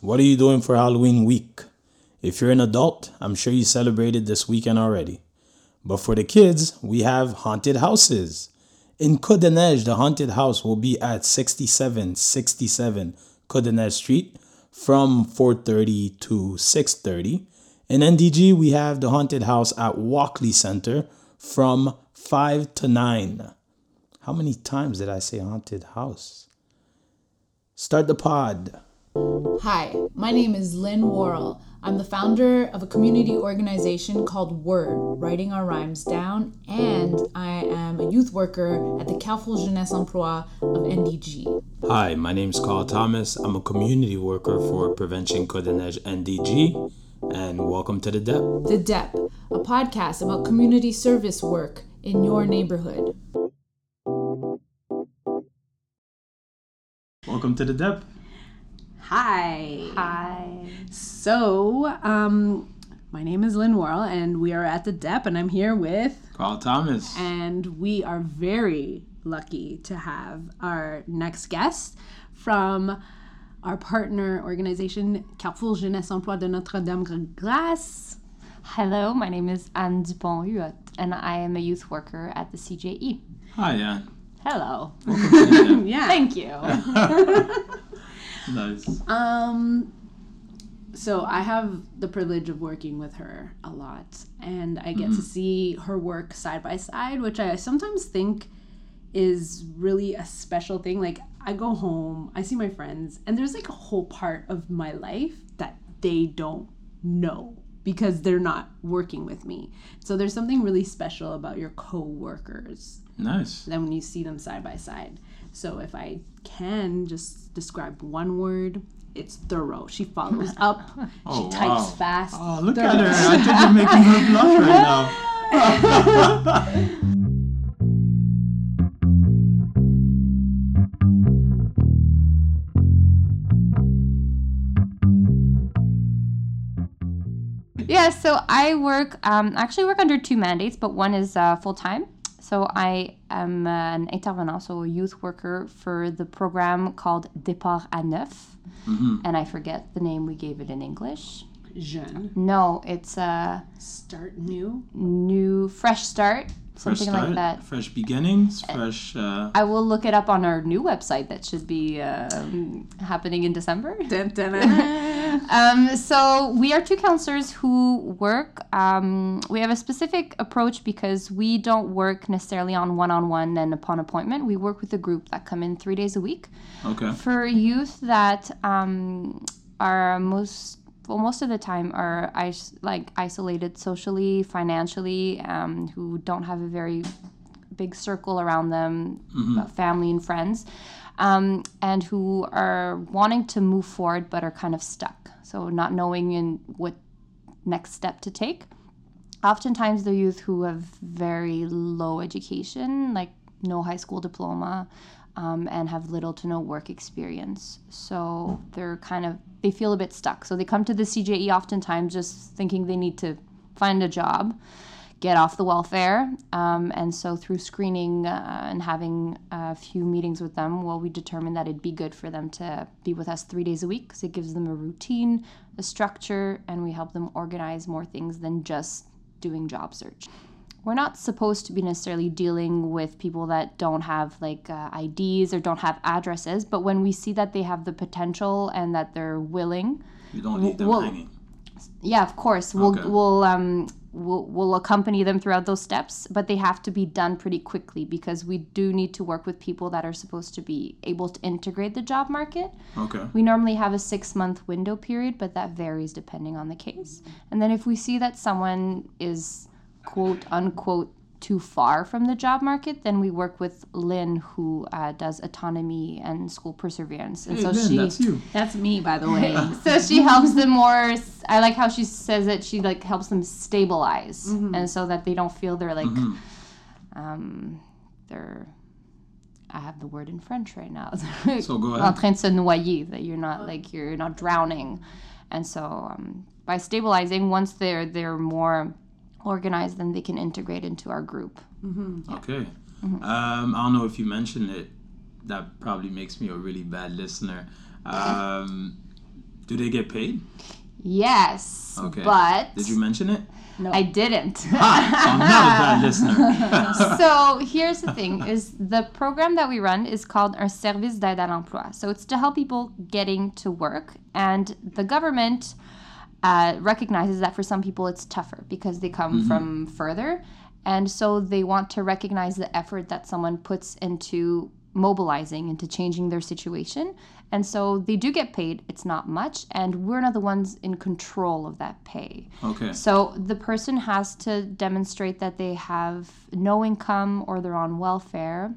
what are you doing for Halloween week? If you're an adult, I'm sure you celebrated this weekend already. But for the kids, we have haunted houses. In Côte the haunted house will be at 6767 Côte de Neige Street from 4:30 to 6:30. In NDG, we have the haunted house at Walkley Center from 5 to 9. How many times did I say haunted house? Start the pod. Hi, my name is Lynn Worrell. I'm the founder of a community organization called Word, Writing Our Rhymes Down, and I am a youth worker at the Carrefour Jeunesse Emploi of NDG. Hi, my name is Carl Thomas. I'm a community worker for Prevention Côte de Neige NDG, and welcome to The DEP. The DEP, a podcast about community service work in your neighborhood. Welcome to The DEP. Hi. Hi. So, um, my name is Lynn Worrell, and we are at the DEP, and I'm here with, Carl Thomas. and we are very lucky to have our next guest from our partner organization, Carrefour Jeunesse Emploi de Notre-Dame-Grâce. Hello, my name is Anne Dupont-Huot, and I am a youth worker at the CJE. Hi, Anne. Hello. Welcome to Yeah. Thank you. Nice. Um, so I have the privilege of working with her a lot, and I get to see her work side by side, which I sometimes think is really a special thing. Like I go home, I see my friends, and there's like a whole part of my life that they don't know because they're not working with me. So there's something really special about your co-workers Nice. then when you see them side by side. So if I can just describe one word, it's thorough. She follows up. Oh, she types wow. fast. Oh, look thorough. at her. I think you're making her blush right now. yeah, so I work, um, I actually work under two mandates, but one is uh, full time. So I am an intervenant, so a youth worker for the program called Départ à Neuf. Mm-hmm. And I forget the name we gave it in English. Jeune. No, it's a Start new. new fresh start, Fresh something start, like that. fresh beginnings, fresh. Uh, I will look it up on our new website that should be um, happening in December. Dun, dun, dun, dun. Um, so we are two counselors who work. Um, we have a specific approach because we don't work necessarily on one-on-one and upon appointment. We work with a group that come in three days a week okay. for youth that um, are most well most of the time are is- like isolated socially, financially, um, who don't have a very big circle around them, uh, family and friends, um, and who are wanting to move forward but are kind of stuck. So not knowing in what next step to take. Oftentimes, they're youth who have very low education, like no high school diploma, um, and have little to no work experience. So they're kind of they feel a bit stuck. So they come to the CJE oftentimes just thinking they need to find a job, get off the welfare, um, and so through screening uh, and having a few meetings with them, well, we determined that it'd be good for them to be with us three days a week because it gives them a routine, a structure, and we help them organize more things than just doing job search we're not supposed to be necessarily dealing with people that don't have like uh, IDs or don't have addresses, but when we see that they have the potential and that they're willing, You don't leave them well- hanging. yeah, of course, we'll Okay. we'll um we'll, we'll accompany them throughout those steps, but they have to be done pretty quickly because we do need to work with people that are supposed to be able to integrate the job market. Okay. We normally have a six month window period, but that varies depending on the case. And then if we see that someone is quote unquote too far from the job market, then we work with Lynn, who uh, does autonomy and school perseverance. And Hey, so Lynn, she that's you. That's me, by the way. so she helps them more i like how she says it she like helps them stabilize and so that they don't feel they're like um they're i have the word in french right now So go ahead. en train de se noyer that you're not like you're not drowning and so um, by stabilizing once they're they're more organized then they can integrate into our group Okay. Mm-hmm. Um, I don't know if you mentioned it. That probably makes me a really bad listener. Um, Do they get paid? Yes. Okay. But Did you mention it? No. I didn't. I'm not a bad listener. so here's the thing is the program that we run is called our service d'aide à l'emploi so it's to help people getting to work and the government uh, recognizes that for some people it's tougher because they come from further. And so they want to recognize the effort that someone puts into mobilizing into changing their situation. And so they do get paid. It's not much. And we're not the ones in control of that pay. Okay. so the person has to demonstrate that they have no income or they're on welfare.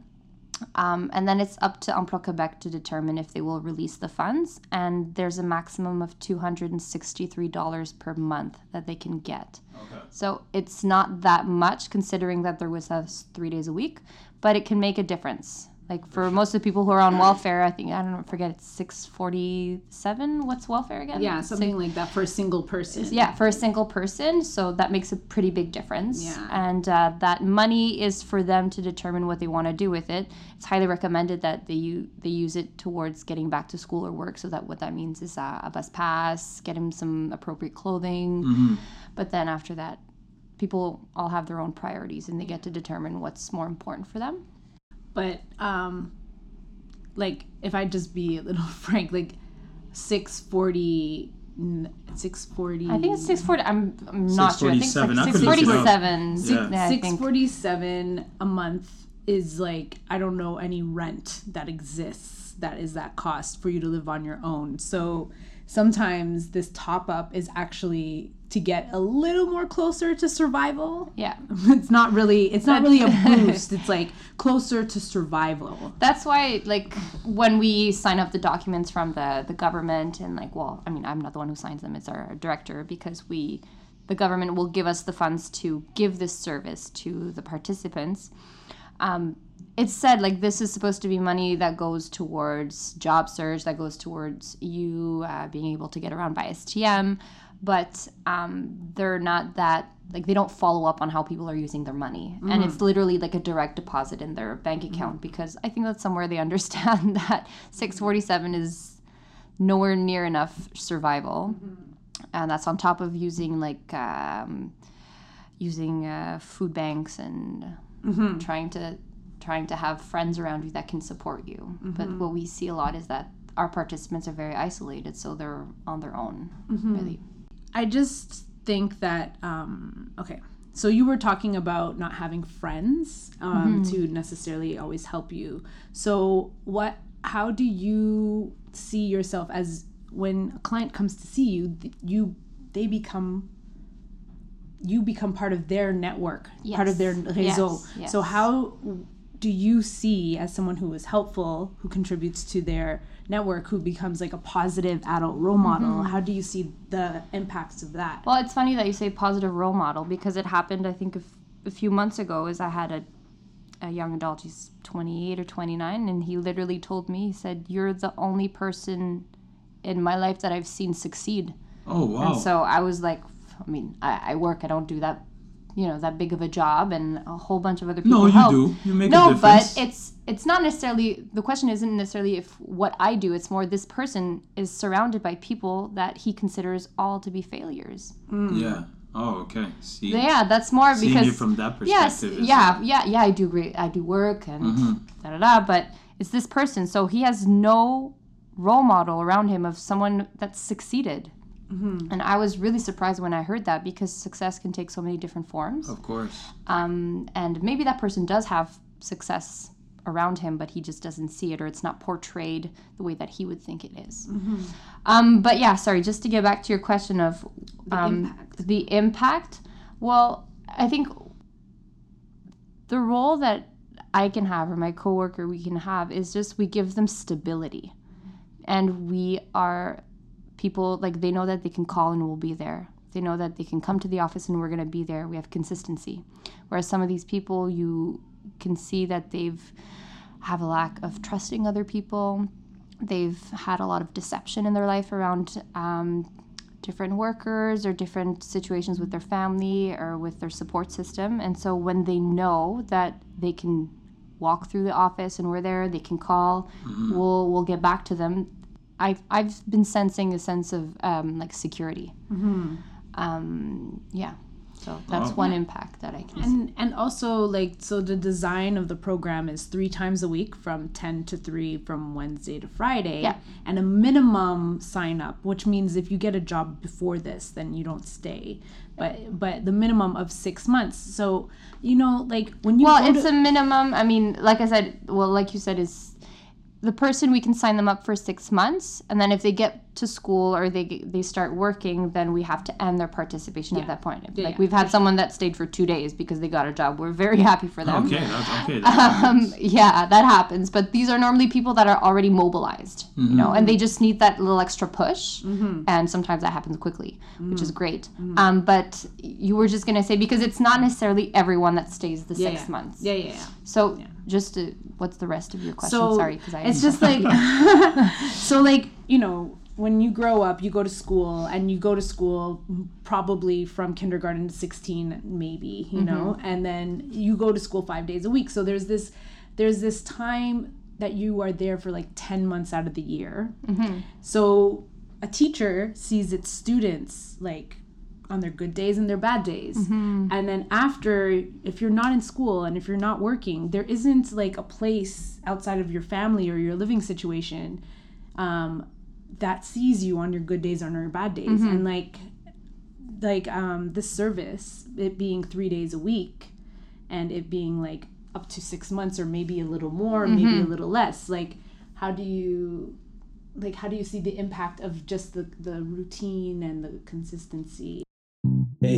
Um, and then it's up to Emploi Quebec to determine if they will release the funds. And there's a maximum of $263 per month that they can get. Okay. So it's not that much considering that there was us three days a week, but it can make a difference. Like for most of the people who are on welfare, I think I don't forget it's six forty seven. What's welfare again? Yeah, Six- something like that for a single person. yeah, for a single person. So that makes a pretty big difference. Yeah. And uh, that money is for them to determine what they want to do with it. It's highly recommended that they u- they use it towards getting back to school or work. So that what that means is uh, a bus pass, get them some appropriate clothing. But then after that, people all have their own priorities and they get to determine what's more important for them. But um like if I just be a little frank, like 640 640 I think it's six forty. I'm, I'm not sure. I think it's 647. I like could six look it up. forty-seven. Yeah. I think. 647 a month is like I don't know any rent that exists that is that cost for you to live on your own. So sometimes this top up is actually to get a little more closer to survival. Yeah. It's not really it's not really a boost. It's like closer to survival. that's why like when we sign up the documents from the the government and like well i mean i'm not the one who signs them it's our director because we the government will give us the funds to give this service to the participants um, it's said like this is supposed to be money that goes towards job search that goes towards you uh, being able to get around by stm but um, they're not that like they don't follow up on how people are using their money. And it's literally like a direct deposit in their bank account because i think that's somewhere they understand that 647 is nowhere near enough survival. And that's on top of using like um, using uh, food banks and trying to trying to have friends around you that can support you. But what we see a lot is that our participants are very isolated so they're on their own really I just think that um, okay. So you were talking about not having friends um, to necessarily always help you. So what? How do you see yourself as when a client comes to see you? You they become you become part of their network, part of their réseau. Yes, So how do you see as someone who is helpful, who contributes to their network, who becomes like a positive adult role model? Mm-hmm. How do you see the impacts of that? Well, it's funny that you say positive role model because it happened, I think, a, f- a few months ago. Is I had a, a young adult, he's 28 or 29, and he literally told me, he said, You're the only person in my life that I've seen succeed. Oh wow. And so I was like, I mean, I, I work, I don't do that, you know, that big of a job, and a whole bunch of other people no, you help. do. You make a No, difference. but it's it's not necessarily the question isn't necessarily if what I do. It's more this person is surrounded by people that he considers all to be failures. yeah. Oh, okay. See. Yeah, that's more Seeing because it from that yes, perspective. is- yeah, yeah, yeah. I do great. I do work and Mm-hmm. da da da. But it's this person, so he has no role model around him of someone that's succeeded. Mm-hmm. And I was really surprised when I heard that because success can take so many different forms. Of course. Um, and maybe that person does have success around him, but he just doesn't see it, or it's not portrayed the way that he would think it is. Um, but yeah, sorry, just to get back to your question of um, impact. the impact. Well, I think the role that I can have, or my coworker we can have, is just we give them stability, and we are people like they know that they can call and we'll be there. They know that they can come to the office and we're going to be there. We have consistency. Whereas some of these people, you can see that they've have a lack of trusting other people. They've had a lot of deception in their life around um, different workers or different situations with their family or with their support system. And so when they know that they can walk through the office and we're there, they can call, we'll we'll get back to them. I I've been sensing a sense of um, like security. Mm-hmm. Um, yeah, so that's Oh. one impact that I can. see. And and also like so the design of the program is three times a week from ten to three from Wednesday to Friday. Yeah. And a minimum sign up, which means if you get a job before this, then you don't stay. But but the minimum of six months. So you know like when you Well, go it's to, a minimum. I mean, like I said, well, like you said, is the person we can sign them up for six months, and then if they get to school or they they start working, then we have to end their participation at that point. Yeah, like yeah, we've had someone that stayed for two days because they got a job. We're very happy for them. Okay, that's okay. That Um, yeah, that happens. But these are normally people that are already mobilized, you know, and they just need that little extra push. And sometimes that happens quickly, which is great. Um, but you were just gonna say because it's not necessarily everyone that stays the yeah, six yeah. months. Yeah, yeah, yeah. So just to, what's the rest of your question? So Sorry, because I it's just like so like you know when you grow up you go to school and you go to school probably from kindergarten to 16 maybe you mm-hmm. know? And then you go to school five days a week. So there's this there's this time that you are there for like 10 months out of the year. Mm-hmm. So a teacher sees its students like on their good days and their bad days. And then after, if you're not in school and if you're not working, there isn't like a place outside of your family or your living situation um, that sees you on your good days or on your bad days. And like, like um, this service, it being three days a week, and it being like up to six months or maybe a little more, maybe a little less. Like, how do you like how do you see the impact of just the the routine and the consistency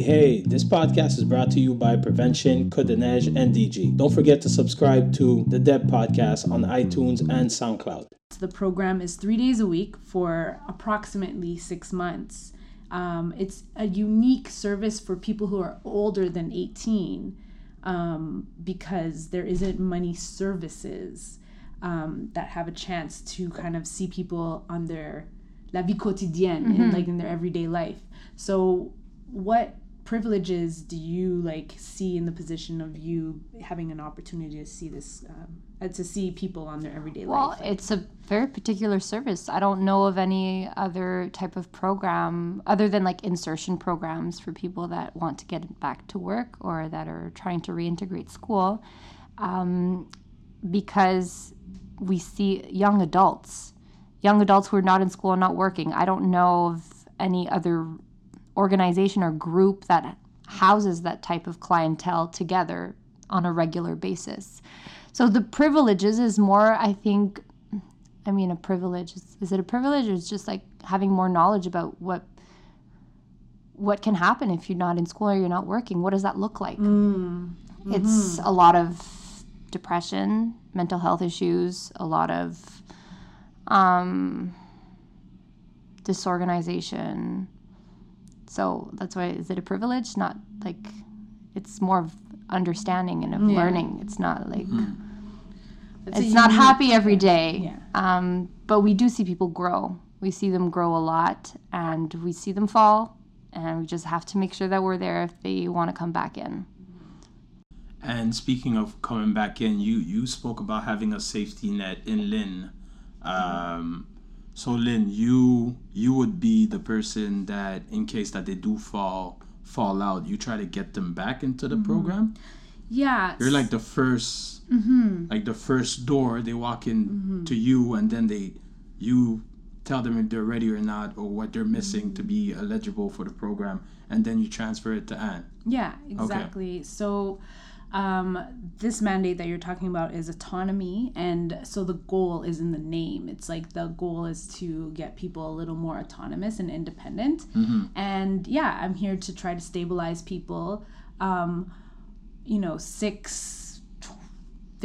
Hey, hey, this podcast is brought to you by Prevention, Côte de Neige, and DG. Don't forget to subscribe to the DEP Podcast on iTunes and SoundCloud. the program is three days a week for approximately six months um, it's a unique service for people who are older than 18 um, because there isn't many services um, that have a chance to kind of see people on their la vie quotidienne in, like in their everyday life so what privileges do you like see in the position of you having an opportunity to see this um, uh, to see people on their everyday life? Well, it's a very particular service. I don't know of any other type of program other than like insertion programs for people that want to get back to work or that are trying to reintegrate school. Um, because we see young adults, young adults who are not in school and not working. I don't know of any other organization or group that houses that type of clientele together on a regular basis. So the privileges is more, I think, I mean, a privilege. Is, is it a privilege or it's just like having more knowledge about what what can happen if you're not in school or you're not working? What does that look like? It's a lot of depression, mental health issues, a lot of um, disorganization. So that's why is it a privilege? Not like it's more of understanding and of learning. It's not like It's, a it's not happy every day. Yeah. Um, but we do see people grow. We see them grow a lot, and we see them fall, and we just have to make sure that we're there if they want to come back in. And speaking of coming back in, you you spoke about having a safety net in Lynn. Um, so Lynn, you you would be the person that, in case that they do fall fall out, you try to get them back into the mm-hmm. program. Yeah. You're like the 1st mm-hmm. like the first door they walk in mm-hmm. to you, and then they you tell them if they're ready or not, or what they're missing to be eligible for the program, and then you transfer it to Anne. Yeah, exactly. So, um, this mandate that you're talking about is autonomy, and so the goal is in the name. It's like the goal is to get people a little more autonomous and independent. And yeah, I'm here to try to stabilize people. Um, you know, six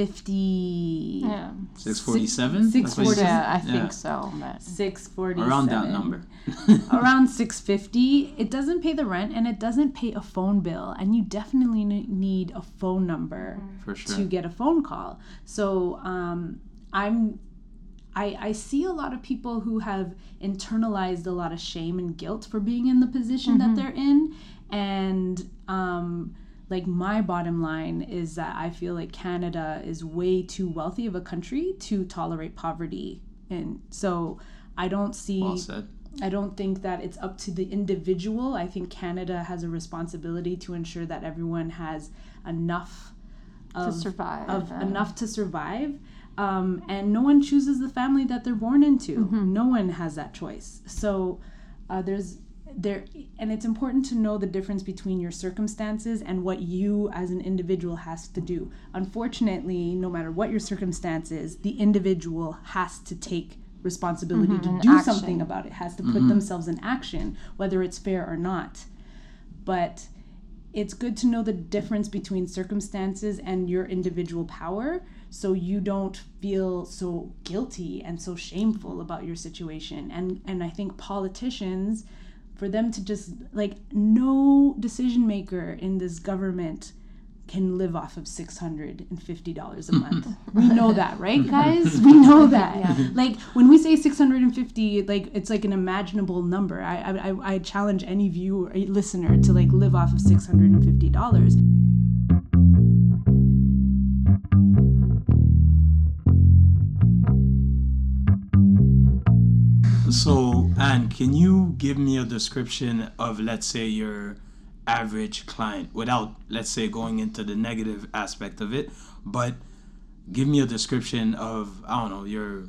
fifty. Yeah, Six forty seven. Six forty- yeah, I Yeah. think so. But Six forty Around that number. around 650 it doesn't pay the rent and it doesn't pay a phone bill and you definitely need a phone number For sure. to get a phone call so um, i'm I, I see a lot of people who have internalized a lot of shame and guilt for being in the position that they're in and um, like my bottom line is that i feel like canada is way too wealthy of a country to tolerate poverty and so I don't see Well said. I don't think that it's up to the individual. I think Canada has a responsibility to ensure that everyone has enough of, survive, of uh. enough to survive. Um, and no one chooses the family that they're born into. Mm-hmm. No one has that choice. So uh, there's there, and it's important to know the difference between your circumstances and what you as an individual has to do. Unfortunately, no matter what your circumstances, the individual has to take responsibility to mm-hmm, do action. something about it. Has to put mm-hmm. themselves in action, whether it's fair or not. But it's good to know the difference between circumstances and your individual power so you don't feel so guilty and so shameful about your situation and and I think politicians for them to just like no decision maker in this government can live off of $650 a month. we know that, right guys? We know that. Like when we say 650 like it's like an imaginable number. I I I- I challenge any viewer, listener to like live off of $650. So, Can you give me a description of, let's say, your average client without, let's say, going into the negative aspect of it, but give me a description of, I don't know, your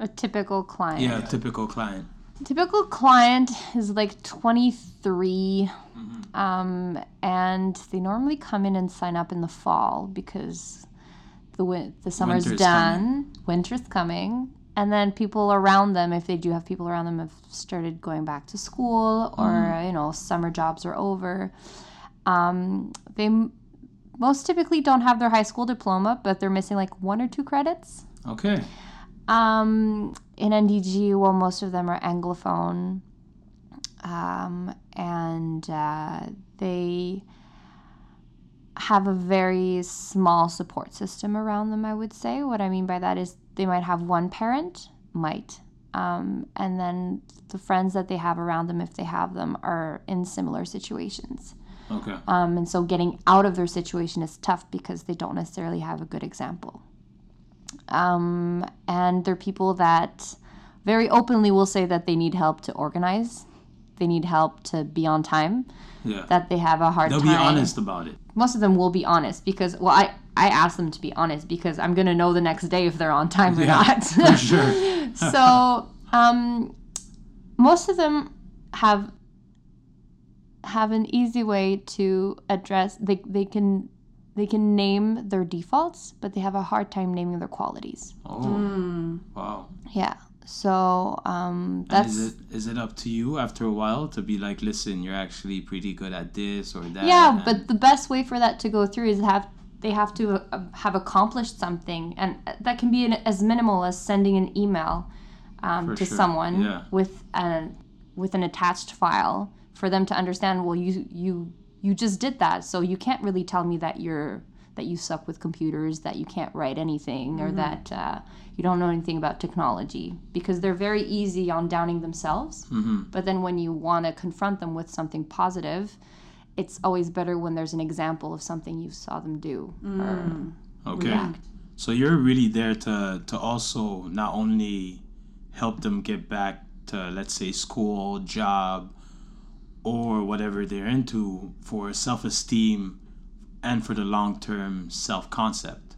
A typical client. yeah typical client. Typical client is like 23, um, and they normally come in and sign up in the fall because the win- the summer's Winter's done, winter's coming, and then people around them, if they do have people around them, have started going back to school or you know summer jobs are over. Um, they m- most typically don't have their high school diploma, but they're missing like one or two credits. Okay. Um, in NDG, well, most of them are Anglophone. Um, and uh, they have a very small support system around them, I would say. What I mean by that is they might have one parent, might. Um, and then the friends that they have around them, if they have them, are in similar situations. Okay. Um, and so getting out of their situation is tough because they don't necessarily have a good example. Um, and they're people that very openly will say that they need help to organize, they need help to be on time, Yeah. that they have a hard time They'll be honest about it. Most of them will be honest because, well, I, I ask them to be honest because I'm going to know the next day if they're on time or Yeah, not. For sure. so um, most of them have have an easy way to address they, they can they can name their defaults but they have a hard time naming their qualities Oh. Wow. yeah so um, And that's is it is it up to you after a while to be like, listen, you're actually pretty good at this or that? yeah and- but the best way for that to go through is have they have to uh, have accomplished something and that can be an, as minimal as sending an email um, to sure, someone yeah. with an with an attached file for them to understand well you you you just did that so you can't really tell me that you're that you suck with computers that you can't write anything or mm-hmm. that uh, you don't know anything about technology because they're very easy on downing themselves mm-hmm. but then when you want to confront them with something positive it's always better when there's an example of something you saw them do or mm. Okay. react. So you're really there to to also not only help them get back to let's say school, job, or whatever they're into for self-esteem and for the long-term self-concept.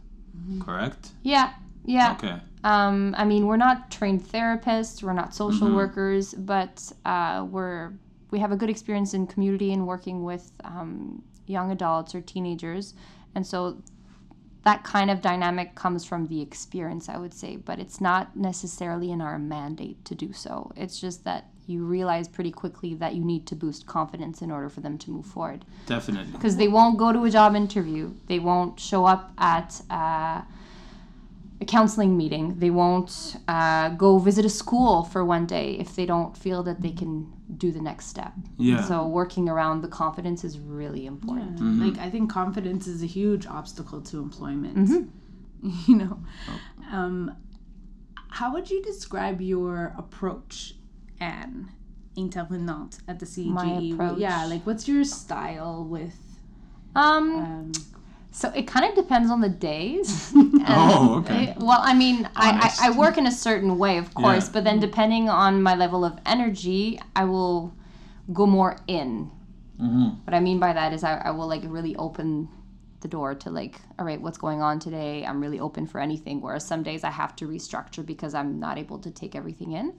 Correct? yeah yeah Okay. Um, I mean, we're not trained therapists, we're not social workers, but uh, we're we have a good experience in community and working with um, young adults or teenagers, and so that kind of dynamic comes from the experience, I would say. But it's not necessarily in our mandate to do so. It's just that you realize pretty quickly that you need to boost confidence in order for them to move forward Definitely. because they won't go to a job interview. They won't show up at uh, a counseling meeting. They won't uh, go visit a school for one day if they don't feel that they can do the next step. Yeah. So working around the confidence is really important. Like I think confidence is a huge obstacle to employment. You know, um, how would you describe your approach, Anne, intervenante at the CJE? My? Yeah, like what's your style with? Um, Um, So it kind of depends on the days. Oh, okay. it- well, I mean, I, I, I work in a certain way, of course, Yeah. but then depending on my level of energy, I will go more in. Mm-hmm. What I mean by that is I, I will like really open the door to like, all right, what's going on today? I'm really open for anything. Whereas some days I have to restructure because I'm not able to take everything in.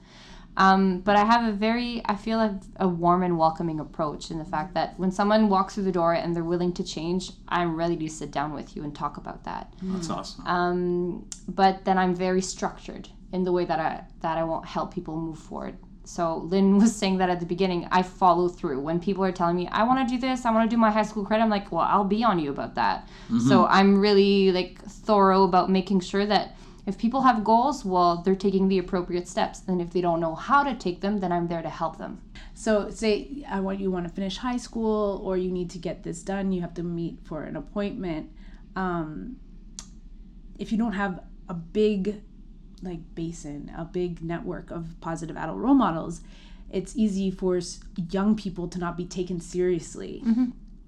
Um, but I have a very, I feel a, a warm and welcoming approach in the fact that when someone walks through the door and they're willing to change, I'm ready to sit down with you and talk about that. That's awesome. Um, but then I'm very structured in the way that I that I won't help people move forward. So Lynn was saying that at the beginning. I follow through when people are telling me I want to do this, I want to do my high school credit. I'm like, well, I'll be on you about that. So I'm really like thorough about making sure that if people have goals, well, they're taking the appropriate steps. And if they don't know how to take them, then I'm there to help them. So say I want you want to finish high school or you need to get this done, you have to meet for an appointment. Um, if you don't have a big like basin, a big network of positive adult role models, it's easy for young people to not be taken seriously.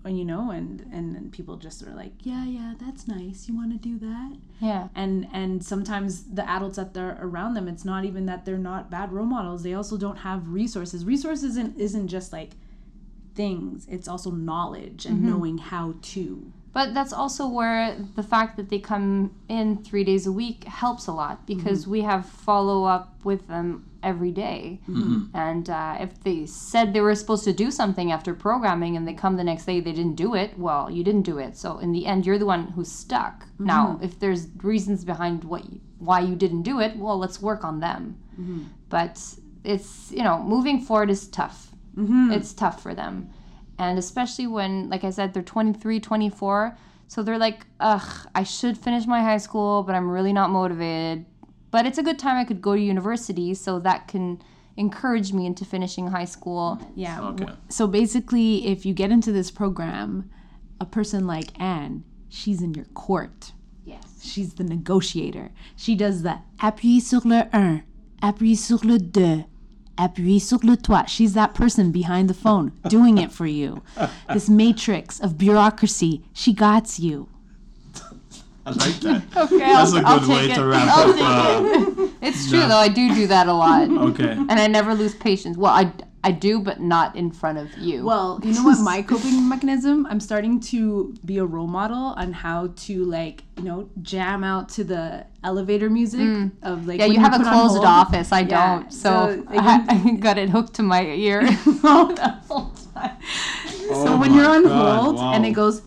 And you know, and and then people just are like, yeah, yeah, that's nice. You want to do that? Yeah. and and sometimes the adults that they're around them it's not even that they're not bad role models they also don't have resources resources isn't, isn't just like things it's also knowledge and mm-hmm. knowing how to But that's also where the fact that they come in three days a week helps a lot because mm-hmm. we have follow up with them every day. Mm-hmm. And uh, if they said they were supposed to do something after programming and they come the next day, they didn't do it, well, you didn't do it. So in the end, you're the one who's stuck. Mm-hmm. Now, if there's reasons behind what you, why you didn't do it, well, let's work on them. Mm-hmm. But it's, you know, moving forward is tough. It's tough for them and especially when like i said they're 23 24 so they're like ugh i should finish my high school but i'm really not motivated but it's a good time i could go to university so that can encourage me into finishing high school. Yeah. Okay. so basically if you get into this program a person like anne she's in your court. Yes. She's the negotiator. She does the appuie sur le un appuie sur le deux appuie sur le trois. She's that person behind the phone doing it for you. This matrix of bureaucracy. She got you I like that. okay That's a I'll good way to it. wrap I'll up. Uh, it. it's true though i do do that a lot okay. and i never lose patience well i i do but not in front of you Well, you know what my coping mechanism? I'm starting to be a role model on how to like, you know, jam out to the elevator music of like yeah, you have a closed office. I Yeah, don't. So, so I, I got it hooked to my ear the whole time. So when you're on Oh God, hold wow. and it goes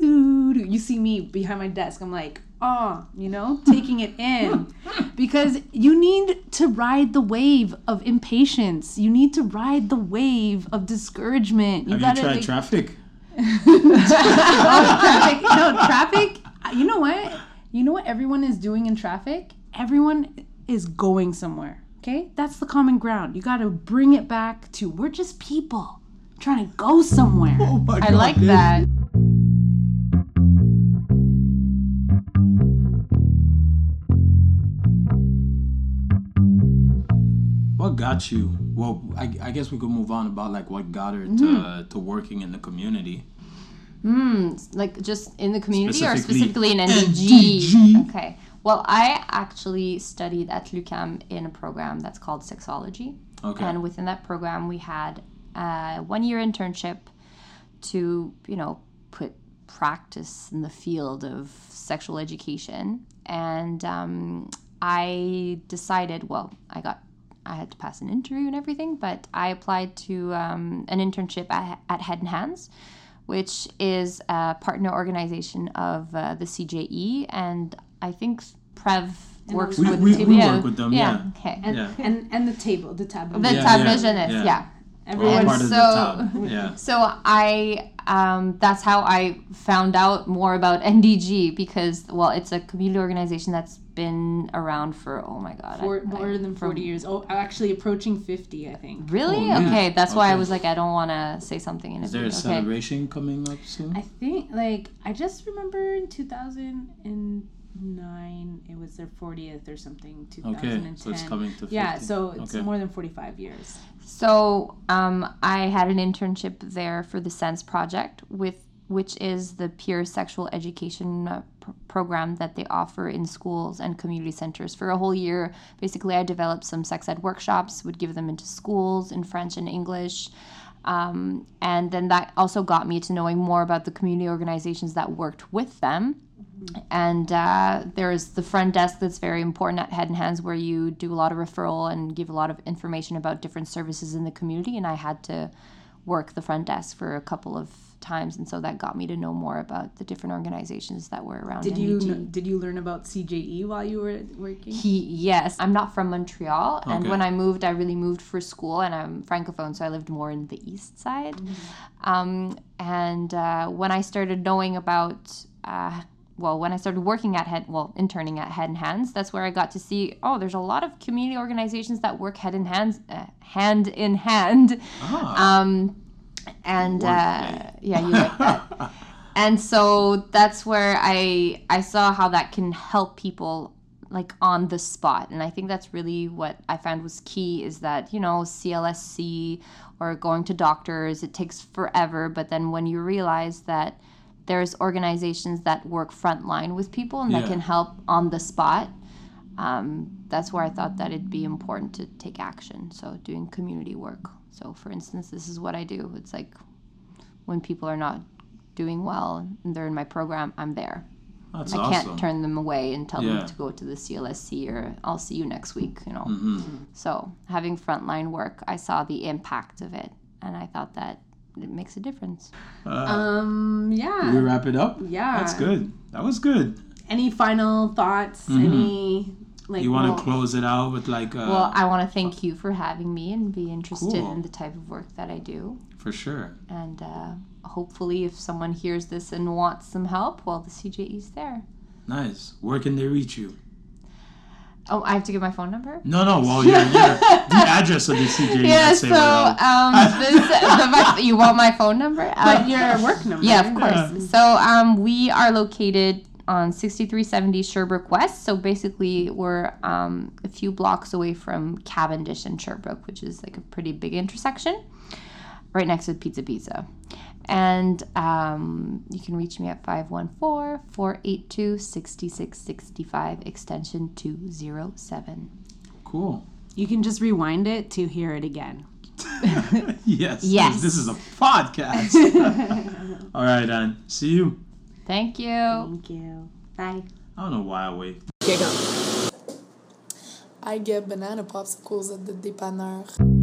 you see me behind my desk. I'm like, oh, you know, taking it in because you need to ride the wave of impatience. You need to ride the wave of discouragement. You Have you gotta tried like, traffic? traffic. No, traffic. You know what? You know what everyone is doing in traffic? Everyone is going somewhere. Okay? That's the common ground. You got to bring it back to we're just people trying to go somewhere. Oh my I like that. Got you? Mm-hmm. Well, I, I guess we could move on about like what got her to mm-hmm. to working in the community. Mm, like just in the community or Specifically specifically in NDG. NDG? Okay. Well, I actually studied at L'UQAM in a program that's called sexology. Okay. And within that program, we had a one year internship to, you know, put practice in the field of sexual education. And um, I decided, well, I got, I had to pass an interview and everything, but I applied to um, an internship at, at Head and Hands, which is a partner organization of uh, the CJE. And I think Prev works We, with we, we yeah. work with them, yeah. Okay. And, Yeah. and and the table, the table, The Yeah, tab yeah, visionist, yeah. yeah. All Everyone. part of the so- Yeah. So I, um, that's how I found out more about NDG because, well, it's a community organization that's been around for oh my god, For I- more I- than from- 40 years. Oh, actually approaching 50, I think. Really? Oh, yeah. Okay, that's why I was like, I don't want to say something in a Is there a video. Okay. celebration coming up soon? I think, like, I just remember in 2009, it was their 40th or something. 2010. Okay, so it's coming to 50. Yeah, so it's Okay. more than 45 years. So um, I had an internship there for the Sense project with which is the peer sexual education uh, pr- program that they offer in schools and community centers. For a whole year, basically, I developed some sex ed workshops, would give them into schools in French and English. Um, and then that also got me to knowing more about the community organizations that worked with them. And uh, there's the front desk that's very important at Head and Hands, where you do a lot of referral and give a lot of information about different services in the community. And I had to work the front desk for a couple of times, and so that got me to know more about the different organizations that were around. Did you NUG. kn- did you learn about CJE while you were working? He, yes, I'm not from Montreal, and when I moved, I really moved for school, and I'm francophone, so I lived more in the east side. Um, and uh, when I started knowing about, uh, well, when I started working at Head, well, interning at Head and Hands, that's where I got to see, oh, there's a lot of community organizations that work head in hands, uh, hand in hand. Ah, Um, and uh, yeah, you like that. and so that's where I I saw how that can help people like on the spot, and I think that's really what I found was key is that you know CLSC or going to doctors it takes forever, but then when you realize that there's organizations that work frontline with people and that Yeah. can help on the spot. Um, that's where I thought that it'd be important to take action. So doing community work. So for instance, this is what I do. It's like when people are not doing well and they're in my program, I'm there. that's I awesome. can't turn them away and tell Yeah. them to go to the CLSC or I'll see you next week, you know. Mm-hmm. So having frontline work, I saw the impact of it and I thought that it makes a difference. Um, yeah. we wrap it up. Yeah. That's good. That was good. Any final thoughts? Any like. You want well, to close it out with like, uh, Well, I want to thank you for having me and be interested Cool. in the type of work that I do. for sure. And uh, hopefully, if someone hears this and wants some help, well, the CJE's there. Nice. Where can they reach you? Oh, I have to give my phone number? No, no. Well, you're, you're the address of the CJ. Yeah, so um, this, the, my, you want my phone number? Uh, your work number? yeah, of course. So um, we are located on 6370 Sherbrooke West. So basically, we're um, a few blocks away from Cavendish and Sherbrooke, which is like a pretty big intersection, right next to Pizza Pizza. And um, you can reach me at 514 482 6665, extension 207. Cool. You can just rewind it to hear it again. yes. Yes. This is a podcast. All right, Anne. See you. Thank you. Thank you. Bye. I don't know why I wait. I get banana popsicles at the dépanneur.